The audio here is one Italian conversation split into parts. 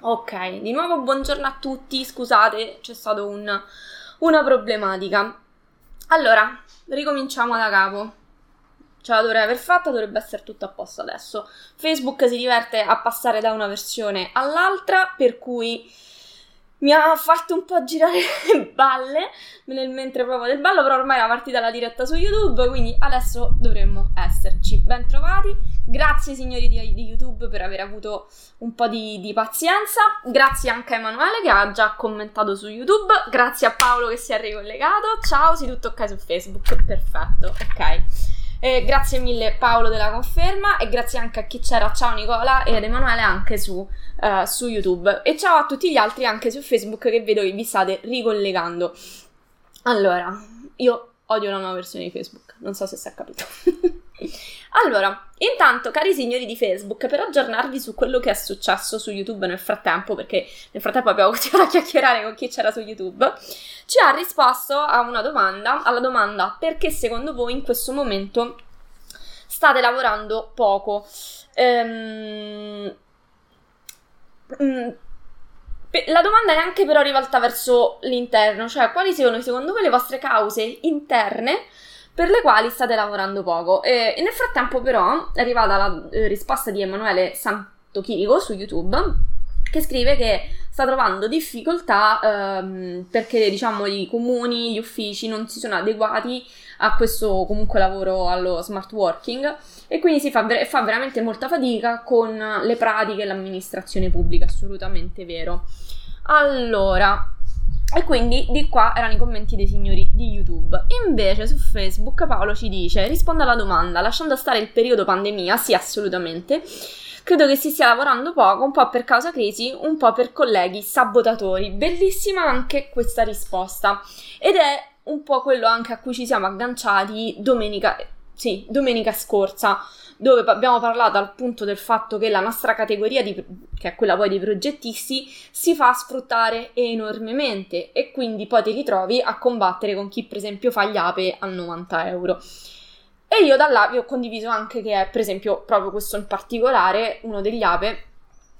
Ok, di nuovo buongiorno a tutti, scusate, c'è stata un, una problematica. Allora, ricominciamo da capo. Ce la dovrei aver fatta, dovrebbe essere tutto a posto adesso. Facebook si diverte a passare da una versione all'altra, per cui mi ha fatto un po' girare le balle nel mentre proprio del ballo, però ormai la partita la diretta su YouTube, quindi adesso dovremmo esserci. Ben trovati, grazie signori di, di YouTube per aver avuto un po' di, di, pazienza, grazie anche a Emanuele che ha già commentato su YouTube, grazie a Paolo che si è ricollegato, ciao, sì tutto ok su Facebook, perfetto, ok. Eh, grazie mille Paolo della conferma. E grazie anche a chi c'era, ciao Nicola ed Emanuele anche su, uh, su YouTube. E ciao a tutti gli altri anche su Facebook che vedo che vi state ricollegando. Allora, io odio la nuova versione di Facebook, non so se si è capito. allora, intanto, cari signori di Facebook, per aggiornarvi su quello che è successo su YouTube nel frattempo, perché nel frattempo abbiamo continuato a chiacchierare con chi c'era su YouTube, ci ha risposto a una domanda, alla domanda perché secondo voi in questo momento state lavorando poco. Ehm, mm, la domanda è anche però rivolta verso l'interno, cioè quali sono secondo voi le vostre cause interne per le quali state lavorando poco. E, nel frattempo però è arrivata la eh, risposta di Emanuele Santochirico su YouTube che scrive che sta trovando difficoltà ehm, perché diciamo i comuni, gli uffici non si sono adeguati a questo comunque lavoro allo smart working e quindi si fa, fa veramente molta fatica con le pratiche e l'amministrazione pubblica, assolutamente vero. Allora, e quindi di qua erano i commenti dei signori di YouTube. Invece su Facebook Paolo ci dice: risponda alla domanda, lasciando stare il periodo pandemia, sì, assolutamente. Credo che si stia lavorando poco, un po' per causa crisi, un po' per colleghi sabotatori. Bellissima anche questa risposta. Ed è un po' quello anche a cui ci siamo agganciati domenica, sì, domenica scorsa dove abbiamo parlato appunto del fatto che la nostra categoria, di, che è quella poi dei progettisti, si fa sfruttare enormemente e quindi poi ti ritrovi a combattere con chi per esempio fa gli ape a 90 euro. E io da là vi ho condiviso anche che è per esempio proprio questo in particolare, uno degli ape,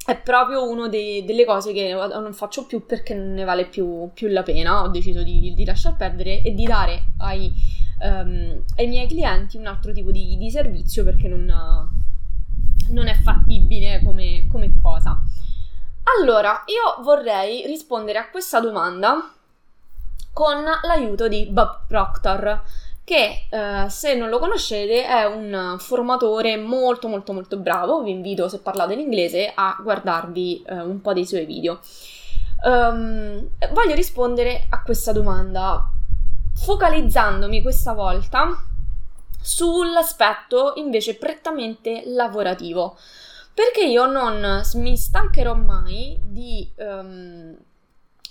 è proprio una delle cose che non faccio più perché non ne vale più, più la pena. Ho deciso di, di lasciar perdere e di dare ai um, ai miei clienti un altro tipo di, di servizio perché non, non, è fattibile come, come cosa. Allora, io vorrei rispondere a questa domanda con l'aiuto di Bob Proctor, che eh, se non lo conoscete è un formatore molto molto molto bravo, vi invito se parlate in inglese a guardarvi eh, un po' dei suoi video. Um, voglio rispondere a questa domanda focalizzandomi questa volta sull'aspetto invece prettamente lavorativo. Perché io non mi stancherò mai di... Um...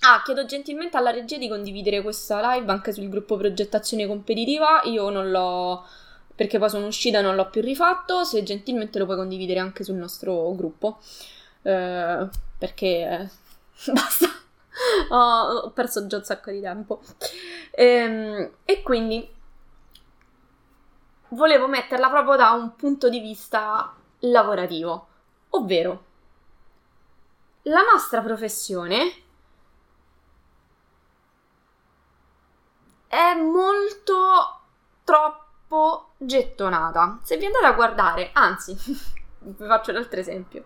Ah, chiedo gentilmente alla regia di condividere questa live anche sul gruppo progettazione competitiva. Io non l'ho perché poi sono uscita e non l'ho più rifatto. Se gentilmente lo puoi condividere anche sul nostro gruppo. Eh, perché eh, basta ho, perso già un sacco di tempo. Ehm, e quindi volevo metterla proprio da un punto di vista lavorativo, ovvero la nostra professione è molto troppo gettonata. Se vi andate a guardare, anzi, vi faccio un altro esempio.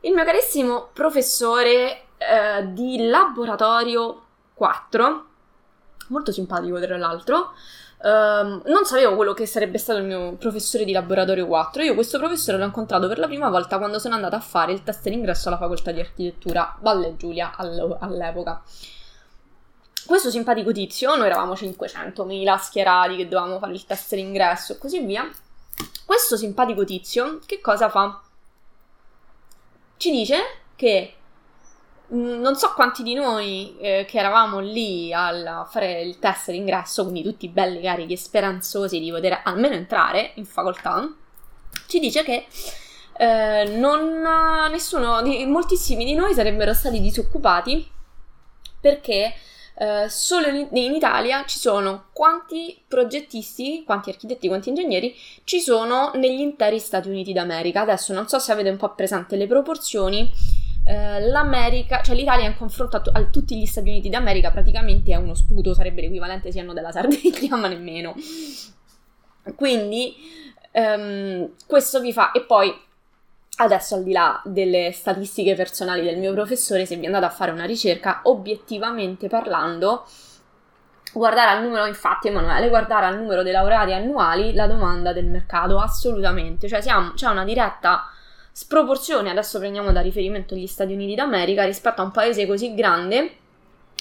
Il mio carissimo professore eh, di laboratorio 4, molto simpatico tra l'altro. Um, non sapevo quello che sarebbe stato il mio professore di laboratorio 4. Io questo professore l'ho incontrato per la prima volta quando sono andata a fare il test d'ingresso alla facoltà di architettura Valle Giulia all'epoca. Questo simpatico tizio, noi eravamo 500.000 schierati che dovevamo fare il test d'ingresso e così via. Questo simpatico tizio che cosa fa? Ci dice che non so quanti di noi eh, che eravamo lì a fare il test d'ingresso, quindi tutti belli carichi e speranzosi di poter almeno entrare in facoltà, ci dice che eh, non, nessuno, moltissimi di noi sarebbero stati disoccupati perché eh, solo in, Italia ci sono quanti progettisti, quanti architetti, quanti ingegneri ci sono negli interi Stati Uniti d'America. Adesso non so se avete un po' presente le proporzioni eh, l'America, cioè l'Italia in confronto a, t- a, tutti gli Stati Uniti d'America praticamente è uno sputo, sarebbe l'equivalente sia della Sardegna, ma nemmeno. Quindi um, questo vi fa, e poi adesso al di là delle statistiche personali del mio professore, se vi andate a fare una ricerca, obiettivamente parlando, guardare al numero, infatti Emanuele, guardare al numero dei laureati annuali la domanda del mercato, assolutamente, cioè siamo, c'è una diretta sproporzione, adesso prendiamo da riferimento gli Stati Uniti d'America, rispetto a un paese così grande,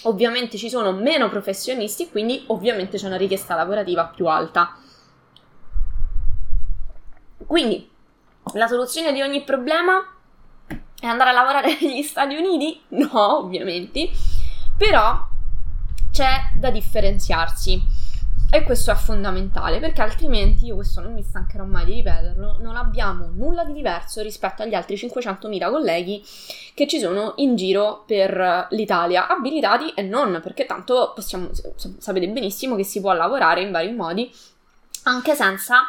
ovviamente ci sono meno professionisti, quindi ovviamente c'è una richiesta lavorativa più alta. Quindi la soluzione di ogni problema è andare a lavorare negli Stati Uniti? No, ovviamente, però c'è da differenziarsi. E questo è fondamentale perché altrimenti, io questo non mi stancherò mai di ripeterlo, non abbiamo nulla di diverso rispetto agli altri 500.000 colleghi che ci sono in giro per l'Italia, abilitati e non, perché tanto possiamo, sapete benissimo che si può lavorare in vari modi anche senza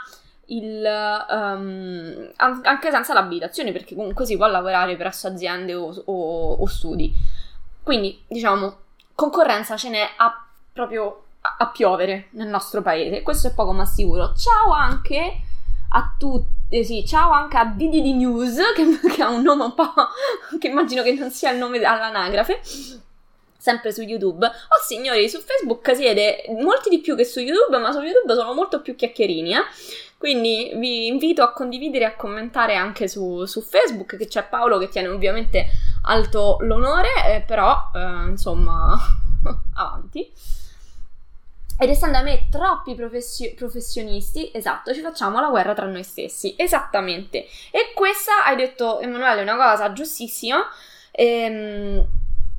il, um, anche senza l'abilitazione, perché comunque si può lavorare presso aziende o, o, o studi. Quindi, diciamo, concorrenza ce n'è a proprio a, piovere nel nostro paese. Questo è poco ma sicuro. Ciao anche a tutti. Eh sì, ciao anche a DDD News, che, che, ha un nome un po'. che immagino che non sia il nome all'anagrafe. Sempre su YouTube. Oh signori, su Facebook siete molti di più che su YouTube, ma su YouTube sono molto più chiacchierini, eh. Quindi vi invito a condividere e a commentare anche su, su Facebook, che c'è Paolo che tiene ovviamente alto l'onore, eh, però eh, insomma, avanti. Ed essendo a me troppi professio- professionisti, esatto, ci facciamo la guerra tra noi stessi. Esattamente. E questa, hai detto Emanuele, è una cosa giustissima. Ehm,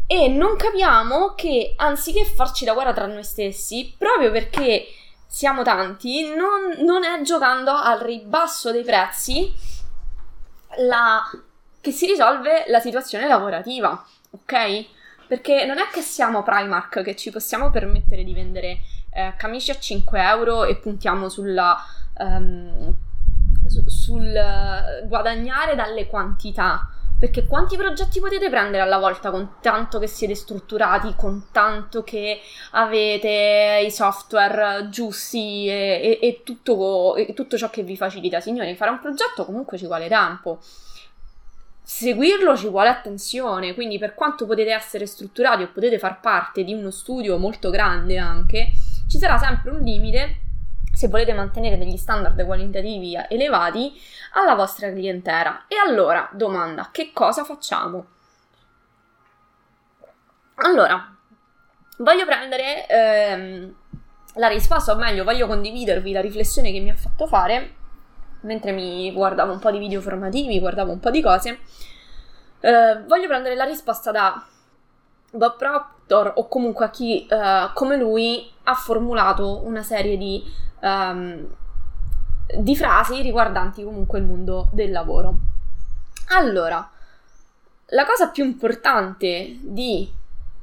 e non capiamo che anziché farci la guerra tra noi stessi, proprio perché siamo tanti, non, non è giocando al ribasso dei prezzi la, che si risolve la situazione lavorativa, ok? Perché non è che siamo Primark che ci possiamo permettere di vendere eh, camicie a 5 euro e puntiamo sulla, um, su, sul guadagnare dalle quantità. Perché quanti progetti potete prendere alla volta con tanto che siete strutturati, con tanto che avete i software giusti e, e, e, tutto, e tutto ciò che vi facilita? Signori, fare un progetto comunque ci vuole tempo seguirlo ci vuole attenzione, quindi per quanto potete essere strutturati o potete far parte di uno studio molto grande anche, ci sarà sempre un limite se volete mantenere degli standard qualitativi elevati alla vostra clientela. E allora, domanda, che cosa facciamo? Allora, voglio prendere ehm, la risposta, o meglio, voglio condividervi la riflessione che mi ha fatto fare mentre mi guardavo un po' di video formativi, guardavo un po' di cose. Eh, voglio prendere la risposta da Bob Proctor o comunque a chi uh, come lui ha formulato una serie di, um, di frasi riguardanti comunque il mondo del lavoro. Allora, la cosa più importante di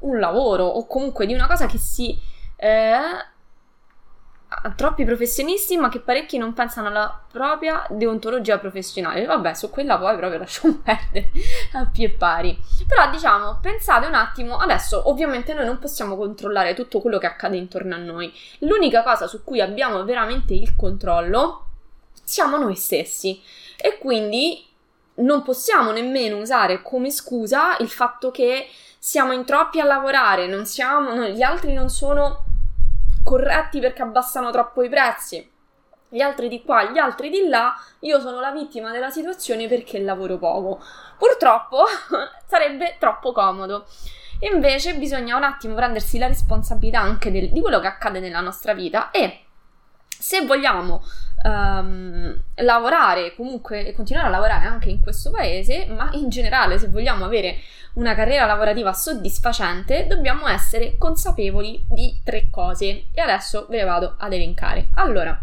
un lavoro o comunque di una cosa che si eh, troppi professionisti, ma che parecchi non pensano alla propria deontologia professionale. Vabbè, su quella poi proprio lasciamo perdere a più e pari. Però diciamo, pensate un attimo, adesso ovviamente noi non possiamo controllare tutto quello che accade intorno a noi. L'unica cosa su cui abbiamo veramente il controllo siamo noi stessi. E quindi non possiamo nemmeno usare come scusa il fatto che siamo in troppi a lavorare, non siamo, gli altri non sono corretti perché abbassano troppo i prezzi, gli altri di qua, gli altri di là, io sono la vittima della situazione perché lavoro poco. Purtroppo sarebbe troppo comodo. Invece bisogna un attimo prendersi la responsabilità anche del, di quello che accade nella nostra vita e se vogliamo um, lavorare comunque e continuare a lavorare anche in questo paese, ma in generale se vogliamo avere una carriera lavorativa soddisfacente, dobbiamo essere consapevoli di tre cose e adesso ve le vado ad elencare. Allora,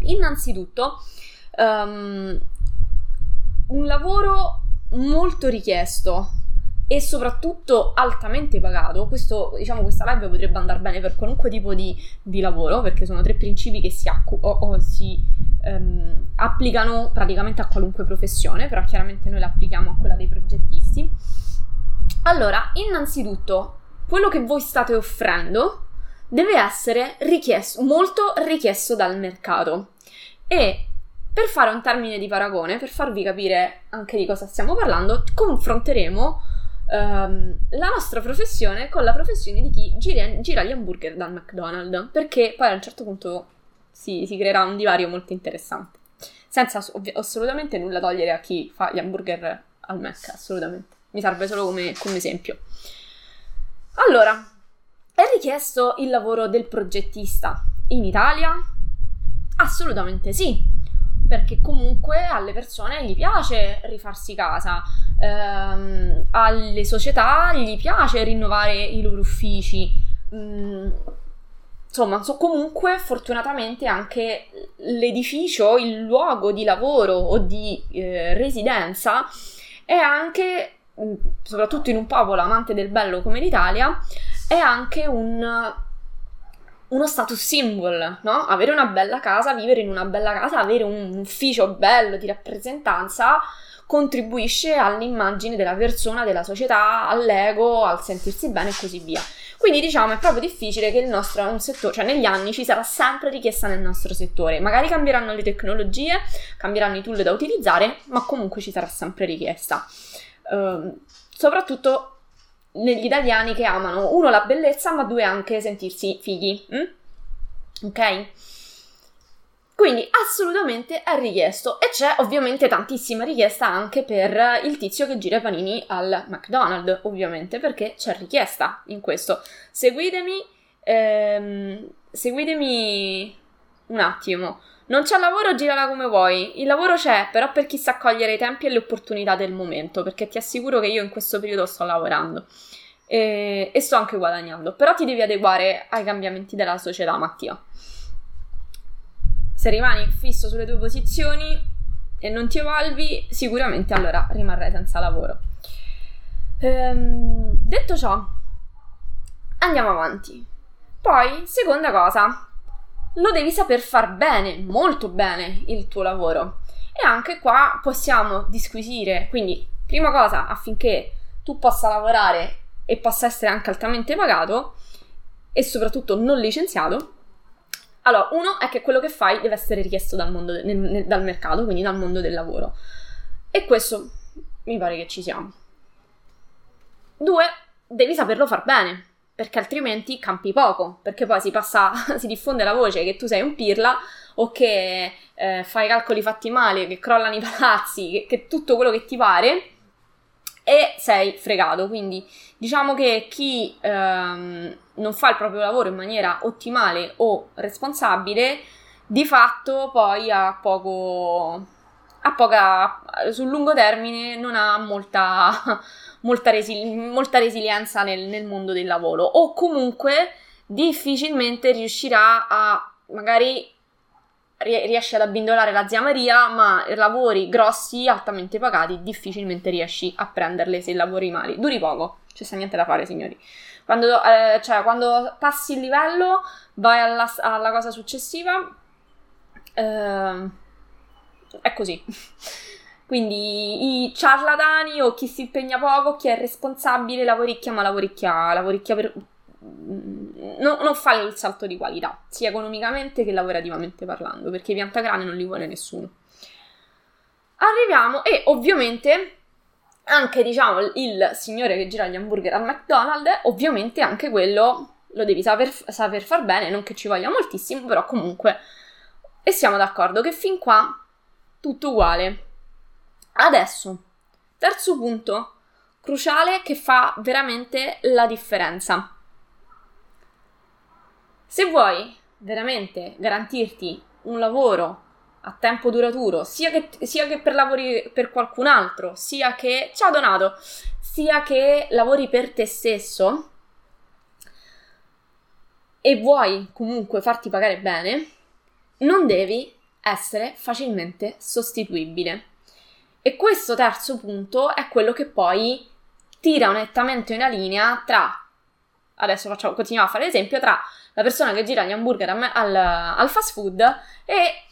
innanzitutto, um, un lavoro molto richiesto e soprattutto altamente pagato, questo, diciamo, questa live potrebbe andare bene per qualunque tipo di, di lavoro, perché sono tre principi che si, accu- o, o si um, applicano praticamente a qualunque professione, però chiaramente noi la applichiamo a quella dei progettisti. Allora, innanzitutto, quello che voi state offrendo deve essere richiesto, molto richiesto dal mercato. E per fare un termine di paragone, per farvi capire anche di cosa stiamo parlando, confronteremo um, la nostra professione con la professione di chi gira, gira gli hamburger dal McDonald's, perché poi a un certo punto si, si creerà un divario molto interessante. Senza ovvi- assolutamente nulla togliere a chi fa gli hamburger al Mac, assolutamente. Mi serve solo come, come esempio. Allora, è richiesto il lavoro del progettista in Italia? Assolutamente sì, perché comunque alle persone gli piace rifarsi casa, ehm, alle società gli piace rinnovare i loro uffici. Mm, insomma, so, comunque fortunatamente anche l'edificio, il luogo di lavoro o di eh, residenza è anche, mm, soprattutto in un popolo amante del bello come l'Italia, è anche un uno status symbol, no? Avere una bella casa, vivere in una bella casa, avere un ufficio bello di rappresentanza contribuisce all'immagine della persona, della società, all'ego, al sentirsi bene e così via. Quindi diciamo è proprio difficile che il nostro un settore, cioè negli anni ci sarà sempre richiesta nel nostro settore. Magari cambieranno le tecnologie, cambieranno i tool da utilizzare, ma comunque ci sarà sempre richiesta. Uh, soprattutto negli italiani che amano uno la bellezza, ma due anche sentirsi fighi. Mm? Ok? Quindi assolutamente è richiesto e c'è ovviamente tantissima richiesta anche per il tizio che gira i panini al McDonald's, ovviamente perché c'è richiesta in questo. Seguitemi, ehm, seguitemi un attimo. Non c'è lavoro, girala come vuoi. Il lavoro c'è, però per chi sa cogliere i tempi e le opportunità del momento, perché ti assicuro che io in questo periodo sto lavorando e, e sto anche guadagnando. Però ti devi adeguare ai cambiamenti della società, Mattia. Se rimani fisso sulle tue posizioni e non ti evolvi, sicuramente allora rimarrai senza lavoro. Ehm, detto ciò, andiamo avanti. Poi, seconda cosa, lo devi saper far bene, molto bene il tuo lavoro. E anche qua possiamo disquisire, quindi prima cosa affinché tu possa lavorare e possa essere anche altamente pagato e soprattutto non licenziato. Allora, uno è che quello che fai deve essere richiesto dal, mondo, nel, nel, dal mercato, quindi dal mondo del lavoro. E questo mi pare che ci siamo. Due, devi saperlo far bene perché altrimenti campi poco, perché poi si passa, si diffonde la voce che tu sei un pirla o che eh, fai calcoli fatti male, che crollano i palazzi, che, che tutto quello che ti pare e sei fregato. Quindi diciamo che chi ehm, non fa il proprio lavoro in maniera ottimale o responsabile, di fatto poi ha poco, ha poca, sul lungo termine non ha molta molta, resi- molta resilienza nel, nel mondo del lavoro o comunque difficilmente riuscirà a magari riesci ad abbindolare la zia Maria, ma lavori grossi, altamente pagati, difficilmente riesci a prenderle se lavori male. Duri poco, c'è sta niente da fare, signori. Quando, eh, cioè, quando passi il livello, vai alla, alla cosa successiva. Eh, è così. Quindi i ciarlatani o chi si impegna poco, chi è responsabile, lavoricchia, ma lavoricchia, lavoricchia per... Mm, no, non fa il salto di qualità, sia economicamente che lavorativamente parlando, perché i piantagrane non li vuole nessuno. Arriviamo e ovviamente anche diciamo il signore che gira gli hamburger al McDonald's, ovviamente anche quello lo devi saper, saper far bene, non che ci voglia moltissimo, però comunque e siamo d'accordo che fin qua tutto uguale. Adesso, terzo punto, cruciale che fa veramente la differenza. Se vuoi veramente garantirti un lavoro a tempo duraturo, sia che, sia che per lavori per qualcun altro, sia che... Ciao Donato! Sia che lavori per te stesso e vuoi comunque farti pagare bene, non devi essere facilmente sostituibile. E questo terzo punto è quello che poi tira nettamente una linea tra, adesso facciamo, continuiamo a fare l'esempio, tra la persona che gira gli hamburger al, al fast food e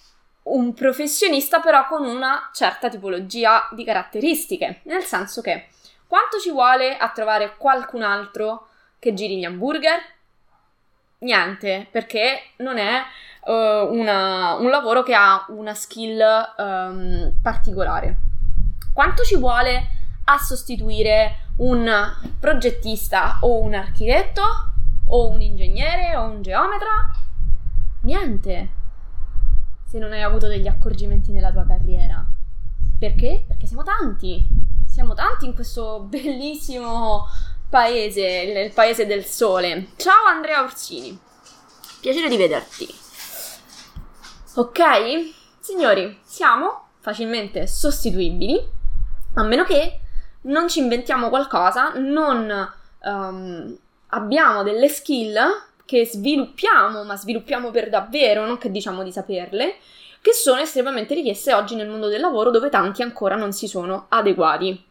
un professionista però con una certa tipologia di caratteristiche, nel senso che quanto ci vuole a trovare qualcun altro che giri gli hamburger? Niente, perché non è uh, una, un lavoro che ha una skill um, particolare. Quanto ci vuole a sostituire un progettista o un architetto o un ingegnere o un geometra? Niente. Se non hai avuto degli accorgimenti nella tua carriera. Perché? Perché siamo tanti. Siamo tanti in questo bellissimo paese, il paese del sole. Ciao Andrea Orsini. Piacere di vederti. Ok? Signori, siamo facilmente sostituibili, a meno che non ci inventiamo qualcosa, non um, abbiamo delle skill che sviluppiamo, ma sviluppiamo per davvero, non che diciamo di saperle, che sono estremamente richieste oggi nel mondo del lavoro dove tanti ancora non si sono adeguati.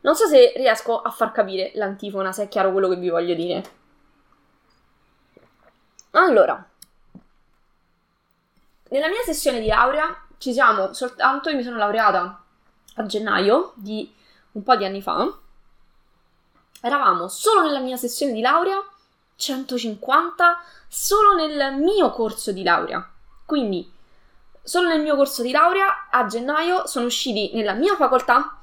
Non so se riesco a far capire l'antifona, se è chiaro quello che vi voglio dire. Allora, nella mia sessione di laurea ci siamo soltanto, io mi sono laureata a gennaio di un po' di anni fa, eravamo solo nella mia sessione di laurea 150 solo nel mio corso di laurea. Quindi solo nel mio corso di laurea a gennaio sono usciti nella mia facoltà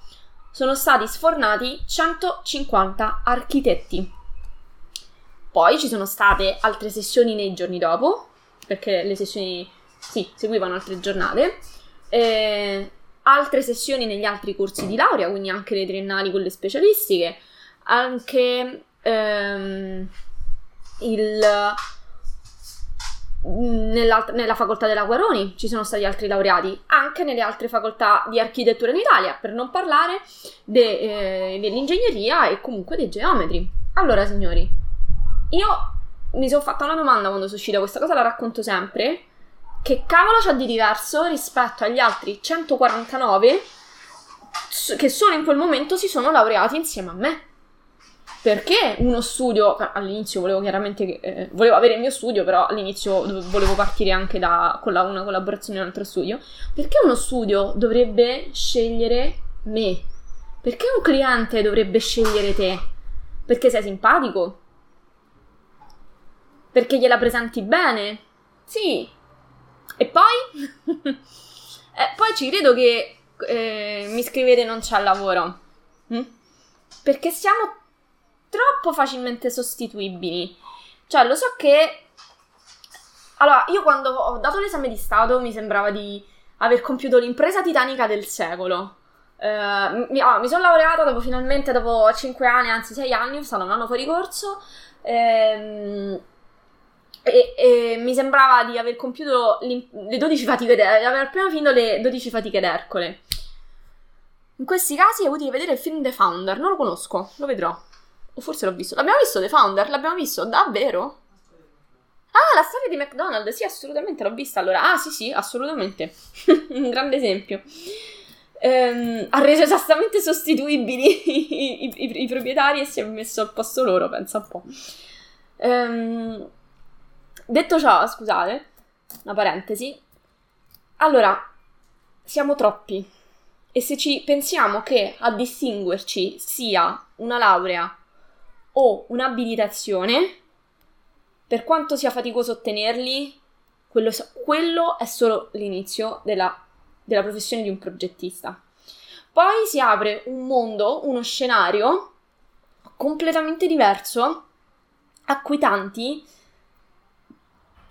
sono stati sfornati 150 architetti. Poi ci sono state altre sessioni nei giorni dopo, perché le sessioni sì, seguivano altre giornate. Eh, altre sessioni negli altri corsi di laurea, quindi anche le triennali, quelle specialistiche, anche ehm, il, nella, facoltà della Guaroni ci sono stati altri laureati, anche nelle altre facoltà di architettura in Italia, per non parlare de, eh, dell'ingegneria e comunque dei geometri. Allora, signori, io mi sono fatta una domanda quando sono uscita, questa cosa la racconto sempre che cavolo c'ha di diverso rispetto agli altri 149 che solo in quel momento si sono laureati insieme a me? Perché uno studio, all'inizio volevo chiaramente, eh, volevo avere il mio studio, però all'inizio volevo partire anche da con la, una collaborazione in un altro studio. Perché uno studio dovrebbe scegliere me? Perché un cliente dovrebbe scegliere te? Perché sei simpatico? Perché gliela presenti bene? Sì, e poi? eh, poi ci credo che eh, mi scrivete non c'è lavoro. Hm? Perché siamo troppo facilmente sostituibili. Cioè, lo so che... Allora, io quando ho dato l'esame di Stato mi sembrava di aver compiuto l'impresa titanica del secolo. Uh, mi, ah, mi sono laureata dopo finalmente, dopo 5 anni, anzi 6 anni, sono un anno fuori corso. Ehm, e, e, mi sembrava di aver compiuto le 12 fatiche, di aver appena finito le 12 fatiche d'Ercole. In questi casi è utile vedere il film The Founder, non lo conosco, lo vedrò. O forse l'ho visto. L'abbiamo visto The Founder? L'abbiamo visto? Davvero? Ah, la storia di McDonald's, sì, assolutamente l'ho vista. Allora, ah, sì, sì, assolutamente. Un grande esempio. Ehm, ha reso esattamente sostituibili i, i, i, i, proprietari e si è messo al posto loro, pensa un po'. Ehm, Detto ciò, scusate, una parentesi. Allora, siamo troppi. E se ci pensiamo che a distinguerci sia una laurea o un'abilitazione, per quanto sia faticoso ottenerli, quello, quello è solo l'inizio della, della professione di un progettista. Poi si apre un mondo, uno scenario completamente diverso a cui tanti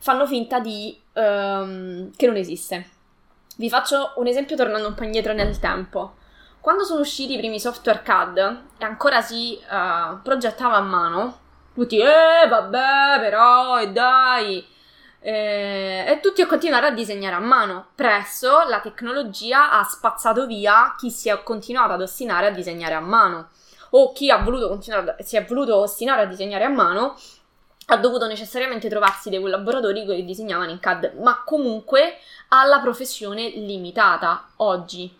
fanno finta di um, che non esiste. Vi faccio un esempio tornando un po' indietro nel tempo. Quando sono usciti i primi software CAD e ancora si uh, progettava a mano, tutti, eh vabbè però, e dai, eh, e tutti a continuare a disegnare a mano. Presto la tecnologia ha spazzato via chi si è continuato ad ostinare a disegnare a mano o chi ha voluto continuare, si è voluto ostinare a disegnare a mano ha dovuto necessariamente trovarsi dei collaboratori che disegnavano in CAD, ma comunque ha la professione limitata oggi.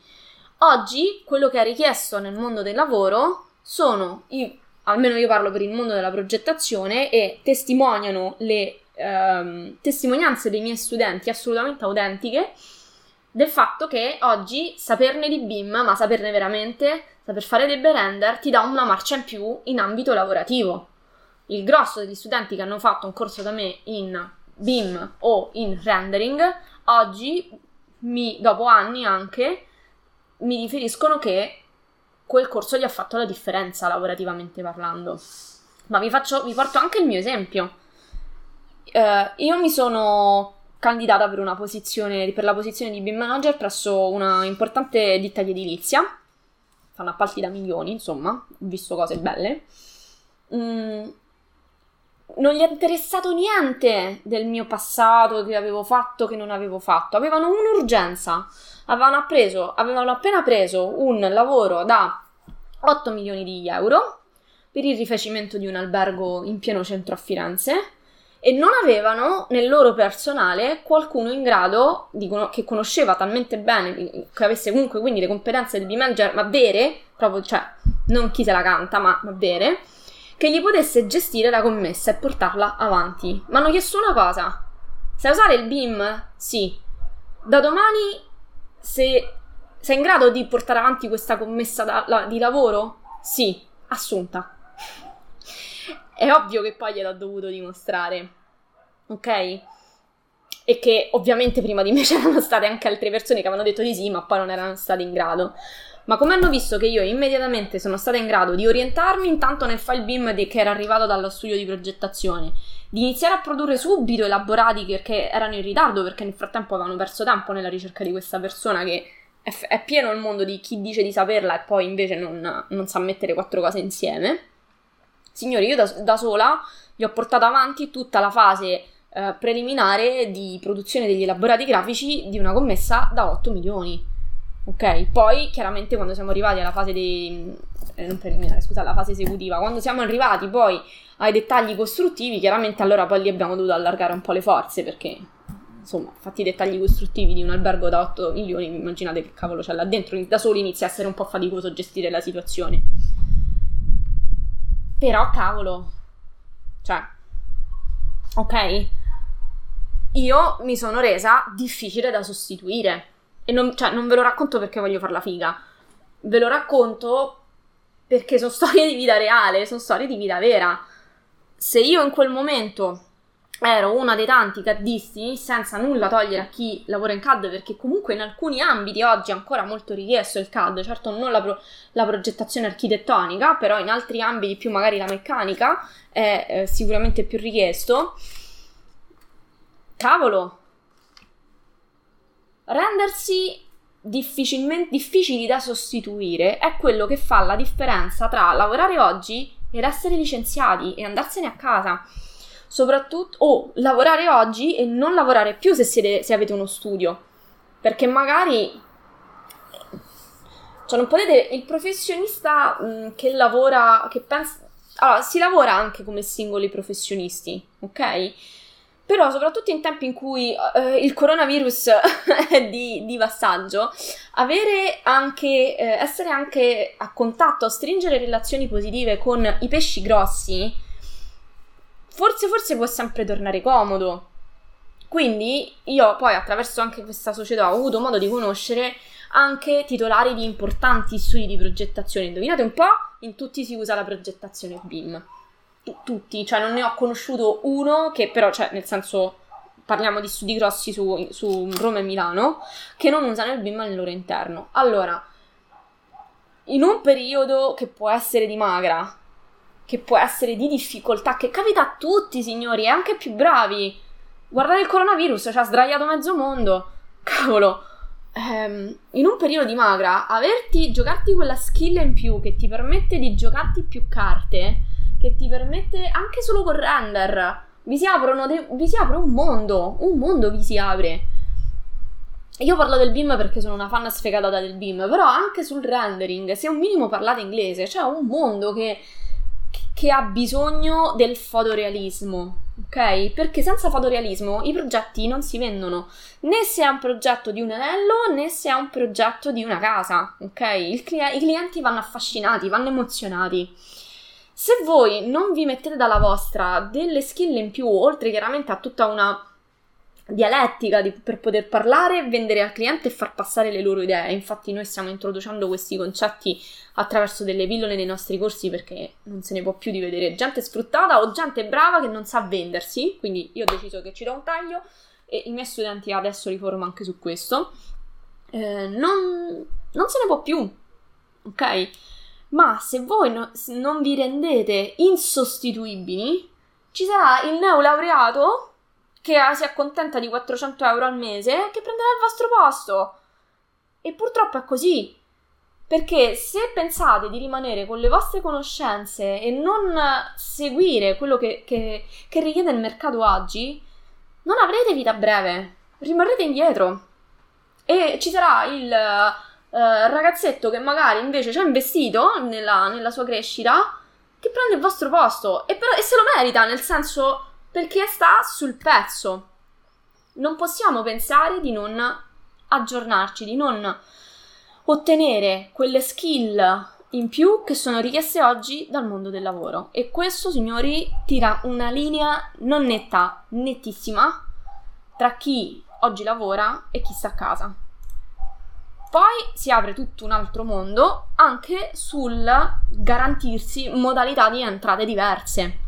Oggi quello che è richiesto nel mondo del lavoro sono, io, almeno io parlo per il mondo della progettazione, e testimoniano le ehm, testimonianze dei miei studenti assolutamente autentiche del fatto che oggi saperne di BIM, ma saperne veramente, saper fare dei render, ti dà una marcia in più in ambito lavorativo. Il grosso degli studenti che hanno fatto un corso da me in BIM o in rendering, oggi, mi, dopo anni anche, mi riferiscono che quel corso gli ha fatto la differenza lavorativamente parlando. Ma vi, faccio, vi porto anche il mio esempio. Uh, io mi sono candidata per, una posizione, per la posizione di BIM manager presso una importante ditta di edilizia. Fanno appalti da milioni, insomma, ho visto cose belle. Mm, non gli è interessato niente del mio passato, che avevo fatto, che non avevo fatto. Avevano un'urgenza. Avevano, preso, avevano appena preso un lavoro da 8 milioni di euro per il rifacimento di un albergo in pieno centro a Firenze e non avevano nel loro personale qualcuno in grado di, che conosceva talmente bene, che avesse comunque quindi le competenze del B-Manager, ma vere, proprio, cioè non chi se la canta, ma, ma vere, che gli potesse gestire la commessa e portarla avanti. Ma hanno chiesto una cosa: sai usare il BIM? Sì. Da domani se sei in grado di portare avanti questa commessa da, la, di lavoro? Sì, assunta. È ovvio che poi gliel'ho dovuto dimostrare, ok? E che ovviamente prima di me c'erano state anche altre persone che avevano detto di sì, ma poi non erano state in grado. Ma come hanno visto che io immediatamente sono stata in grado di orientarmi intanto nel file BIM di, che era arrivato dallo studio di progettazione, di iniziare a produrre subito elaborati perché erano in ritardo, perché nel frattempo avevano perso tempo nella ricerca di questa persona che è, f- è pieno il mondo di chi dice di saperla e poi invece non, non sa mettere quattro cose insieme. Signori, io da, da sola gli ho portato avanti tutta la fase eh, preliminare di produzione degli elaborati grafici di una commessa da 8 milioni. Ok, poi chiaramente quando siamo arrivati alla fase di... Eh, non preliminare, scusa, alla fase esecutiva, quando siamo arrivati poi ai dettagli costruttivi, chiaramente allora poi lì abbiamo dovuto allargare un po' le forze perché insomma, fatti i dettagli costruttivi di un albergo da 8 milioni, immaginate che cavolo c'è là dentro, da soli inizia a essere un po' faticoso gestire la situazione. Però cavolo, cioè, ok, io mi sono resa difficile da sostituire e non, cioè, non ve lo racconto perché voglio far la figa. Ve lo racconto perché sono storie di vita reale, sono storie di vita vera. Se io in quel momento ero una dei tanti caddisti, senza nulla togliere a chi lavora in CAD, perché comunque in alcuni ambiti oggi è ancora molto richiesto il CAD, certo non la, pro- la progettazione architettonica, però in altri ambiti più magari la meccanica è eh, sicuramente più richiesto. Cavolo, rendersi difficili da sostituire è quello che fa la differenza tra lavorare oggi ed essere licenziati e andarsene a casa. Soprattutto, o lavorare oggi e non lavorare più se, siete, se avete uno studio. Perché magari cioè, non potete. Il professionista mh, che lavora, che pensa. Allora, si lavora anche come singoli professionisti, ok? Però, soprattutto in tempi in cui eh, il coronavirus è di, di passaggio, avere anche, eh, essere anche a contatto, stringere relazioni positive con i pesci grossi, forse, forse può sempre tornare comodo. Quindi io poi attraverso anche questa società ho avuto modo di conoscere anche titolari di importanti studi di progettazione. Indovinate un po', in tutti si usa la progettazione BIM tutti, cioè non ne ho conosciuto uno che però, cioè nel senso parliamo di studi grossi su, su Roma e Milano, che non usano il BIM al loro interno. Allora, in un periodo che può essere di magra, che può essere di difficoltà, che capita a tutti, signori, e anche più bravi. Guardate il coronavirus, ci ha sdraiato mezzo mondo. Cavolo. Ehm, in un periodo di magra, averti, giocarti quella skill in più che ti permette di giocarti più carte che ti permette anche solo con render. Vi si, aprono de- vi si apre un mondo, un mondo vi si apre. Io parlo del BIM perché sono una fan sfegatata del BIM, però anche sul rendering, se un minimo parlate inglese, c'è un mondo che, che ha bisogno del fotorealismo. ok? Perché senza fotorealismo i progetti non si vendono, né se è un progetto di un anello né se è un progetto di una casa, ok? Cli- I clienti vanno affascinati, vanno emozionati. Se voi non vi mettete dalla vostra delle skill in più, oltre chiaramente a tutta una dialettica di, per poter parlare, vendere al cliente e far passare le loro idee. Infatti noi stiamo introducendo questi concetti attraverso delle pillole nei nostri corsi perché non se ne può più di vedere gente sfruttata o gente brava che non sa vendersi, quindi io ho deciso che ci do un taglio e i miei studenti adesso li formo anche su questo. Eh, non, non se ne può più, ok? Ma se voi no, non vi rendete insostituibili, ci sarà il neolaureato che si accontenta di 400 euro al mese che prenderà il vostro posto. E purtroppo è così. Perché se pensate di rimanere con le vostre conoscenze e non seguire quello che, che, che richiede il mercato oggi, non avrete vita breve, rimarrete indietro. E ci sarà il uh, ragazzetto che magari invece ci ha investito nella, nella, sua crescita, che prende il vostro posto e, però, e se lo merita, nel senso perché sta sul pezzo. Non possiamo pensare di non aggiornarci, di non ottenere quelle skill in più che sono richieste oggi dal mondo del lavoro. E questo, signori, tira una linea non netta, nettissima tra chi oggi lavora e chi sta a casa. Poi si apre tutto un altro mondo anche sul garantirsi modalità di entrate diverse.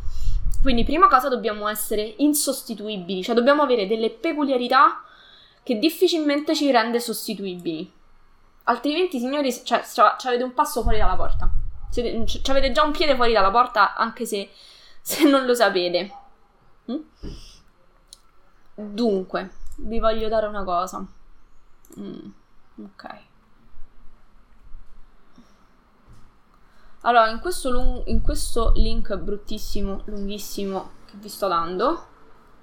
Quindi, prima cosa, dobbiamo essere insostituibili, cioè dobbiamo avere delle peculiarità che difficilmente ci rende sostituibili. Altrimenti, signori, cioè, ci avete un passo fuori dalla porta. Ci avete già un piede fuori dalla porta, anche se, se non lo sapete. Mm? Dunque, vi voglio dare una cosa. Mm, ok. Allora, in questo, lung- in questo link bruttissimo, lunghissimo che vi sto dando,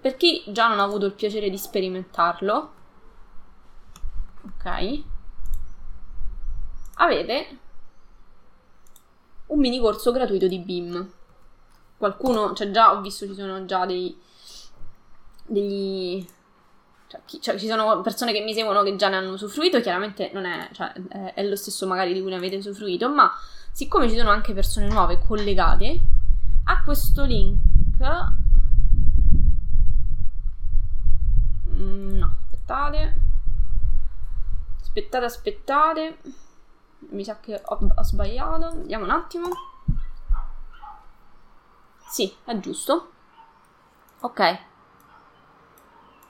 per chi già non ha avuto il piacere di sperimentarlo, ok, avete un mini corso gratuito di BIM. Qualcuno, cioè già ho visto ci sono già dei, degli cioè, chi, cioè, ci sono persone che mi seguono che già ne hanno usufruito, chiaramente non è, cioè, è, è, lo stesso magari di cui ne avete usufruito, ma siccome ci sono anche persone nuove collegate a questo link mm, no aspettate. Aspettate aspettate. Mi sa che ho, ho sbagliato. Vediamo un attimo. Sì è giusto. Ok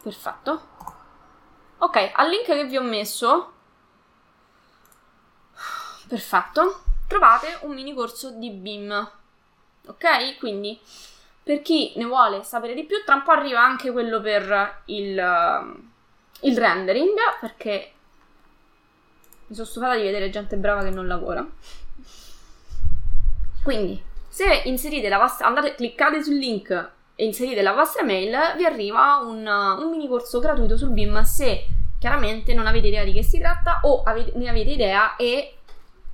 perfetto ok al link che vi ho messo perfetto trovate un mini corso di BIM. Ok? Quindi per chi ne vuole sapere di più, tra un po' arriva anche quello per il, uh, il rendering, perché mi sono stufata di vedere gente brava che non lavora. Quindi, se inserite la vostra, andate, cliccate sul link inserite la vostra mail, vi arriva un, un mini corso gratuito sul BIM se chiaramente non avete idea di che si tratta o avete, ne avete idea e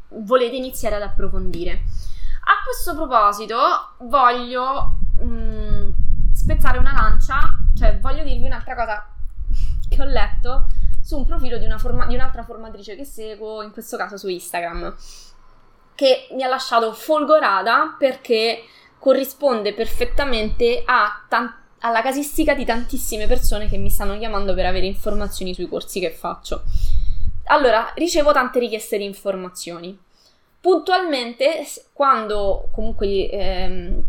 volete iniziare ad approfondire. A questo proposito voglio mh, mm, spezzare una lancia, cioè voglio dirvi un'altra cosa che ho letto su un profilo di, una forma- di un'altra formatrice che seguo, in questo caso su Instagram, che mi ha lasciato folgorata perché corrisponde perfettamente tan- alla casistica di tantissime persone che mi stanno chiamando per avere informazioni sui corsi che faccio. Allora, ricevo tante richieste di informazioni. Puntualmente, quando comunque ehm,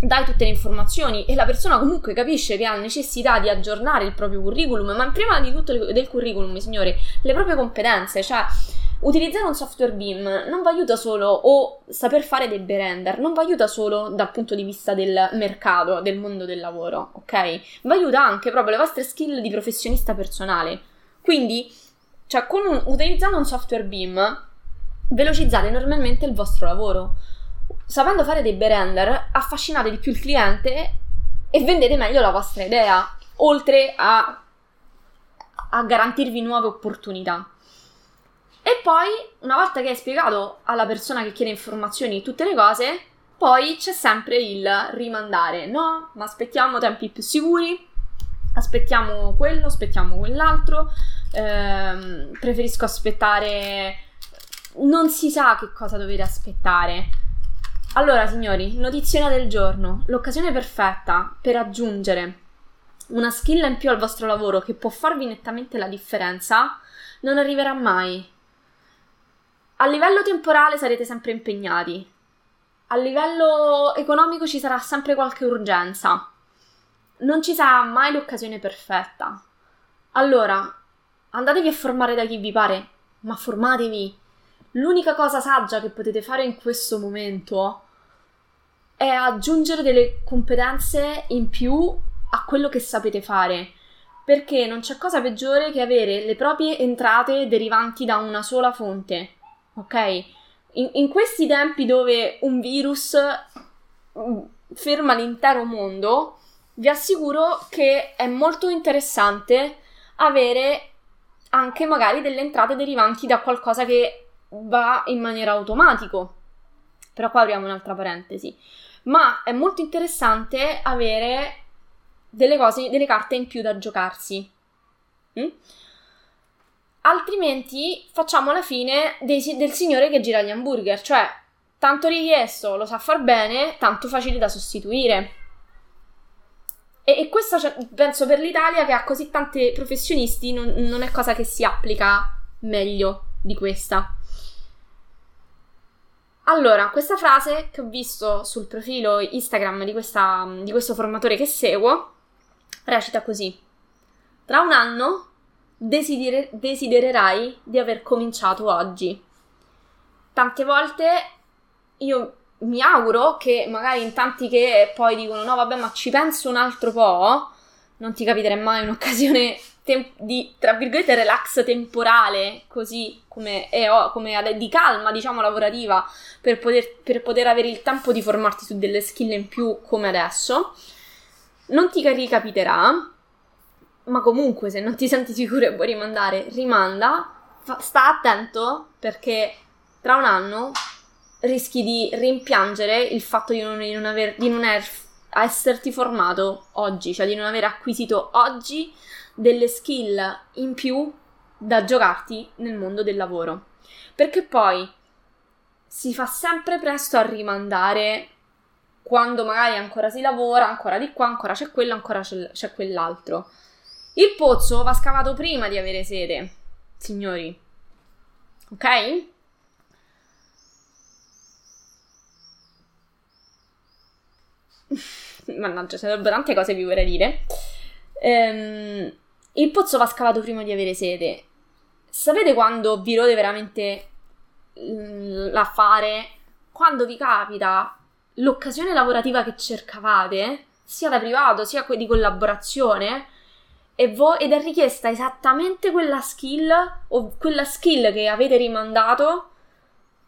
dai tutte le informazioni e la persona comunque capisce che ha necessità di aggiornare il proprio curriculum, ma prima di tutto del curriculum, signori, le proprie competenze, cioè utilizzare un software BIM non vi aiuta solo o saper fare dei render, non vi aiuta solo dal punto di vista del mercato, del mondo del lavoro, ok? Vi aiuta anche proprio le vostre skill di professionista personale. Quindi cioè, un, utilizzando un software BIM, velocizzate enormemente il vostro lavoro. Sapendo fare dei render, affascinate di più il cliente e vendete meglio la vostra idea, oltre a, a garantirvi nuove opportunità. E poi, una volta che hai spiegato alla persona che chiede informazioni tutte le cose, poi c'è sempre il rimandare, no? Ma aspettiamo tempi più sicuri, aspettiamo quello, aspettiamo quell'altro, ehm, preferisco aspettare... Non si sa che cosa dovete aspettare. Allora, signori, notiziona del giorno, l'occasione perfetta per aggiungere una skill in più al vostro lavoro che può farvi nettamente la differenza non arriverà mai. A livello temporale sarete sempre impegnati. A livello economico ci sarà sempre qualche urgenza. Non ci sarà mai l'occasione perfetta. Allora, andatevi a formare da chi vi pare, ma formatevi. L'unica cosa saggia che potete fare in questo momento è aggiungere delle competenze in più a quello che sapete fare. Perché non c'è cosa peggiore che avere le proprie entrate derivanti da una sola fonte. Ok? In, in questi tempi dove un virus mm, ferma l'intero mondo, vi assicuro che è molto interessante avere anche magari delle entrate derivanti da qualcosa che va in maniera automatico. Però qua apriamo un'altra parentesi. Ma è molto interessante avere delle cose, delle carte in più da giocarsi. Mm? Altrimenti facciamo la fine dei, del signore che gira gli hamburger, cioè tanto richiesto, lo sa far bene, tanto facile da sostituire. E, e questo penso per l'Italia che ha così tanti professionisti non, non è cosa che si applica meglio di questa. Allora, questa frase che ho visto sul profilo Instagram di, questa, di questo formatore che seguo recita così. Tra un anno desidere- desidererai di aver cominciato oggi. Tante volte io mi auguro che magari in tanti che poi dicono no vabbè ma ci penso un altro po', non ti capiterà mai un'occasione tem- di, tra virgolette, relax temporale, così come, è, come ad- di calma, diciamo, lavorativa, per poter, per poter avere il tempo di formarti su delle skill in più come adesso. Non ti ricapiterà, ma comunque se non ti senti sicuro e vuoi rimandare, rimanda. Fa- sta attento perché tra un anno rischi di rimpiangere il fatto di non, di non, aver, di non er- esserti formato oggi, cioè di non aver acquisito oggi delle skill in più da giocarti nel mondo del lavoro. Perché poi si fa sempre presto a rimandare quando magari ancora si lavora, ancora di qua, ancora c'è quello, ancora c'è, c'è quell'altro. Il pozzo va scavato prima di avere sede, signori. Ok? Mannaggia, ci sarebbero tante cose vi vorrei dire. Ehm, il pozzo va scavato prima di avere sede. Sapete quando vi rode veramente l'affare? Quando vi capita l'occasione lavorativa che cercavate, sia da privato sia di collaborazione, vo- ed è richiesta esattamente quella skill o quella skill che avete rimandato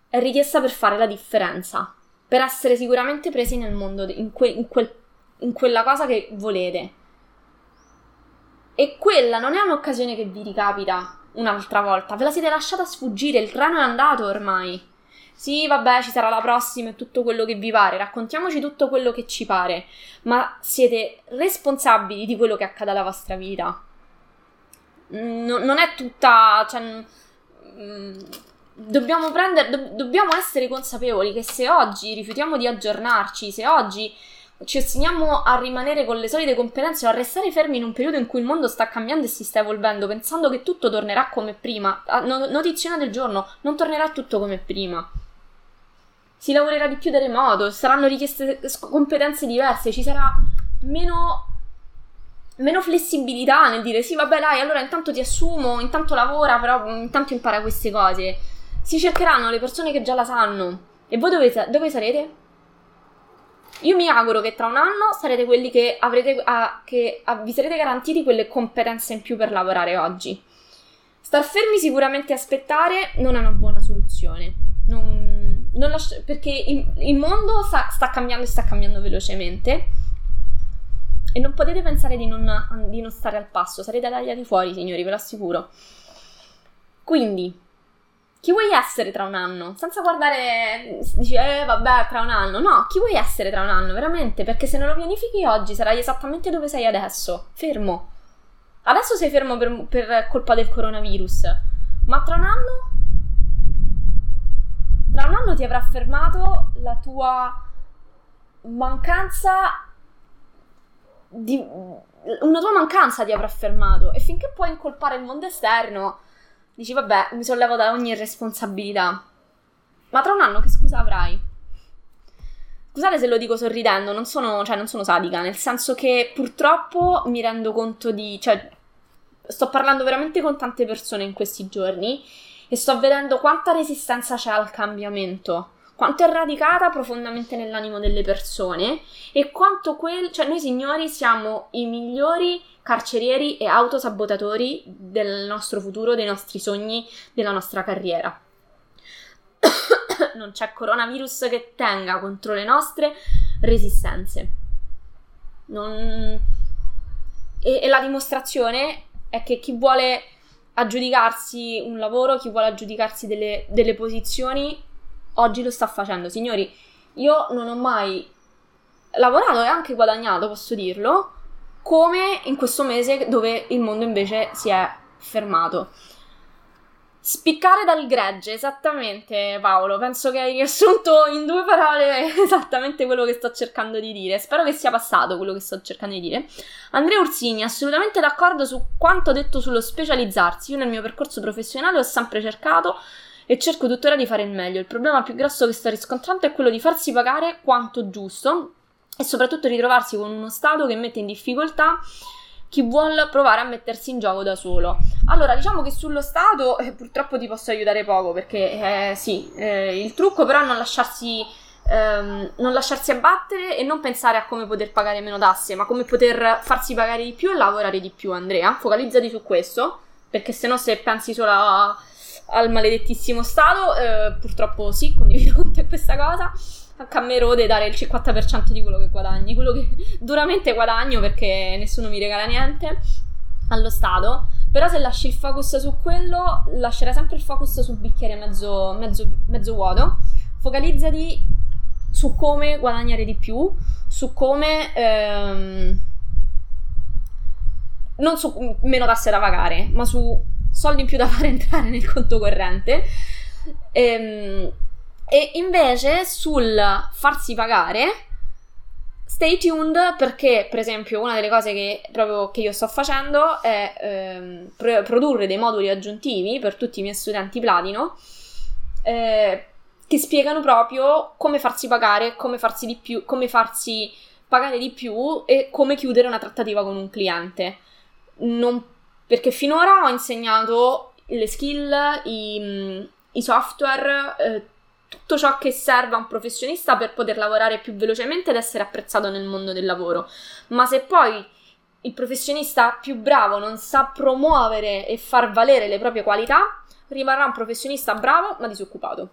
è richiesta per fare la differenza, per essere sicuramente presi nel mondo, in, que- in, quel- in quella cosa che volete. E quella non è un'occasione che vi ricapita un'altra volta, ve la siete lasciata sfuggire, il treno è andato ormai. Sì, vabbè, ci sarà la prossima e tutto quello che vi pare, raccontiamoci tutto quello che ci pare, ma siete responsabili di quello che accade alla vostra vita. No, non è tutta. Cioè, mm, dobbiamo, prendere, do, dobbiamo essere consapevoli che se oggi rifiutiamo di aggiornarci, se oggi ci ostiniamo a rimanere con le solite competenze o a restare fermi in un periodo in cui il mondo sta cambiando e si sta evolvendo, pensando che tutto tornerà come prima. Notiziona del giorno, non tornerà tutto come prima si lavorerà di più da remoto, saranno richieste competenze diverse, ci sarà meno, meno flessibilità nel dire sì, vabbè, dai, allora intanto ti assumo, intanto lavora, però intanto impara queste cose. Si cercheranno le persone che già la sanno. E voi dove, dove sarete? Io mi auguro che tra un anno sarete quelli che avrete, a, che a, vi sarete garantiti quelle competenze in più per lavorare oggi. Star fermi sicuramente aspettare non è una buona soluzione. Non, lasci- perché il, il mondo sta, sta, cambiando e sta cambiando velocemente e non potete pensare di non, di non stare al passo, sarete tagliati fuori, signori, ve lo assicuro. Quindi, chi vuoi essere tra un anno? Senza guardare, dici, eh vabbè, tra un anno. No, chi vuoi essere tra un anno, veramente? Perché se non lo pianifichi oggi sarai esattamente dove sei adesso, fermo. Adesso sei fermo per, per colpa del coronavirus, ma tra un anno? Tra un anno ti avrà fermato la tua mancanza di... una tua mancanza ti avrà fermato e finché puoi incolpare il mondo esterno dici vabbè mi sollevo da ogni responsabilità ma tra un anno che scusa avrai? Scusate se lo dico sorridendo, non sono, cioè, non sono sadica, nel senso che purtroppo mi rendo conto di... Cioè, sto parlando veramente con tante persone in questi giorni e sto vedendo quanta resistenza c'è al cambiamento quanto è radicata profondamente nell'animo delle persone e quanto quel, cioè noi signori siamo i migliori carcerieri e autosabotatori del nostro futuro, dei nostri sogni, della nostra carriera. non c'è coronavirus che tenga contro le nostre resistenze. Non... E, e la dimostrazione è che chi vuole aggiudicarsi un lavoro, chi vuole aggiudicarsi delle, delle posizioni, oggi lo sta facendo. Signori, io non ho mai lavorato e anche guadagnato, posso dirlo, come in questo mese dove il mondo invece si è fermato. Spiccare dal gregge, esattamente Paolo, penso che hai riassunto in due parole esattamente quello che sto cercando di dire, spero che sia passato quello che sto cercando di dire. Andrea Ursini, assolutamente d'accordo su quanto detto sullo specializzarsi, io nel mio percorso professionale ho sempre cercato e cerco tuttora di fare il meglio. Il problema più grosso che sto riscontrando è quello di farsi pagare quanto giusto e soprattutto ritrovarsi con uno Stato che mette in difficoltà chi vuole provare a mettersi in gioco da solo. Allora, diciamo che sullo Stato eh, purtroppo ti posso aiutare poco perché eh, sì, eh, il trucco però è non lasciarsi, ehm, non lasciarsi abbattere e non pensare a come poter pagare meno tasse, ma come poter farsi pagare di più e lavorare di più, Andrea. Focalizzati su questo, perché se no se pensi solo a al maledettissimo Stato. Eh, purtroppo sì, condivido con te questa cosa. A me rode dare il 50% di quello che guadagni, quello che duramente guadagno perché nessuno mi regala niente allo Stato. Però se lasci il focus su quello, lascerai sempre il focus sul bicchiere mezzo, mezzo, mezzo vuoto. Focalizzati su come guadagnare di più, su come... Ehm, non su meno tasse da pagare, ma su soldi in più da fare entrare nel conto corrente. Ehm, e invece sul farsi pagare, stay tuned perché, per esempio, una delle cose che, proprio, che io sto facendo è ehm, pro- produrre dei moduli aggiuntivi per tutti i miei studenti platino. Eh, che spiegano proprio come farsi pagare, come farsi di più, come farsi pagare di più e come chiudere una trattativa con un cliente. Non perché finora ho insegnato le skill, i, i software, eh, tutto ciò che serve a un professionista per poter lavorare più velocemente ed essere apprezzato nel mondo del lavoro. Ma se poi il professionista più bravo non sa promuovere e far valere le proprie qualità, rimarrà un professionista bravo ma disoccupato.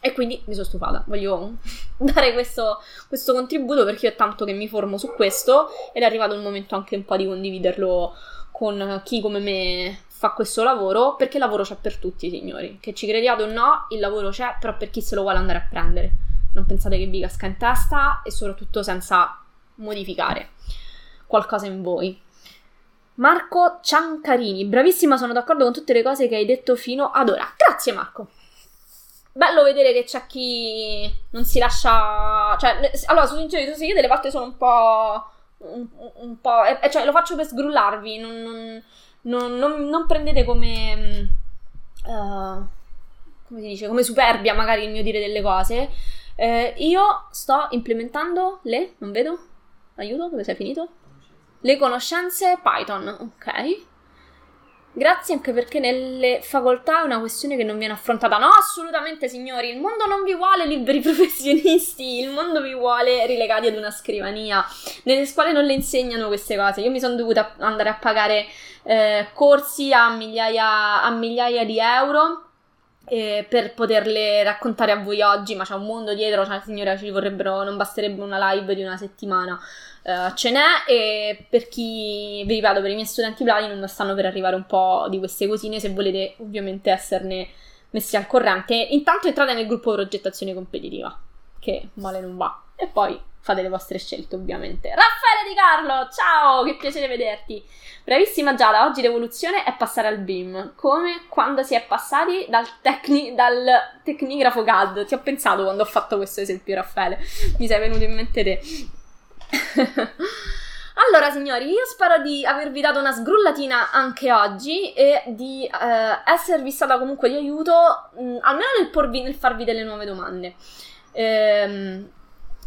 E quindi mi sono stufata, voglio dare questo, questo contributo perché io è tanto che mi formo su questo ed è arrivato il momento anche un po' di condividerlo con chi come me fa questo lavoro, perché il lavoro c'è per tutti, signori. Che ci crediate o no, il lavoro c'è, però per chi se lo vuole andare a prendere. Non pensate che vi casca in testa e soprattutto senza modificare qualcosa in voi. Marco Ciancarini, bravissima, sono d'accordo con tutte le cose che hai detto fino ad ora. Grazie Marco. Bello vedere che c'è chi non si lascia... Cioè, allora, su sincero, io delle volte sono un po' un, un po'. Eh, cioè, lo faccio per sgrullarvi. Non, non, non, non prendete come. Uh, come dice? Come superbia, magari il mio dire delle cose. Eh, io sto implementando le. Non vedo? Aiuto, dove sei finito? Le conoscenze Python, ok. Grazie anche perché nelle facoltà è una questione che non viene affrontata. No, assolutamente, signori, il mondo non vi vuole liberi professionisti, il mondo vi vuole relegati ad una scrivania, nelle scuole non le insegnano queste cose. Io mi sono dovuta andare a pagare eh, corsi a migliaia, a migliaia di euro eh, per poterle raccontare a voi oggi, ma c'è un mondo dietro, cioè signora ci vorrebbero, non basterebbe una live di una settimana. Uh, ce n'è e per chi, vi ripeto, per i miei studenti Platinum stanno per arrivare un po' di queste cosine, se volete ovviamente esserne messi al corrente. Intanto entrate nel gruppo progettazione competitiva, che male non va. E poi fate le vostre scelte, ovviamente. Raffaele Di Carlo, ciao, che piacere vederti. Bravissima Giada, oggi l'evoluzione è passare al BIM, come quando si è passati dal, tecni- dal tecnigrafo CAD. Ti ho pensato quando ho fatto questo esempio, Raffaele. Mi sei venuto in mente te. Allora, signori, io spero di avervi dato una sgrullatina anche oggi e di eh, esservi stata comunque di aiuto, mh, almeno nel, porvi, nel, farvi delle nuove domande. Ehm,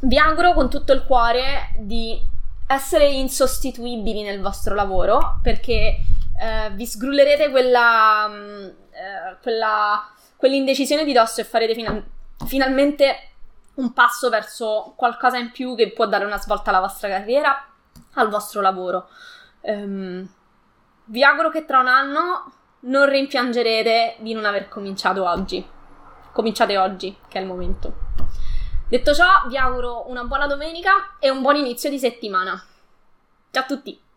vi auguro con tutto il cuore di essere insostituibili nel vostro lavoro perché eh, vi sgrullerete quella, mh, eh, quella, quell'indecisione di dosso e farete fina- finalmente un passo verso qualcosa in più che può dare una svolta alla vostra carriera al vostro lavoro. Um, vi auguro che tra un anno non rimpiangerete di non aver cominciato oggi. Cominciate oggi, che è il momento. Detto ciò, vi auguro una buona domenica e un buon inizio di settimana. Ciao a tutti!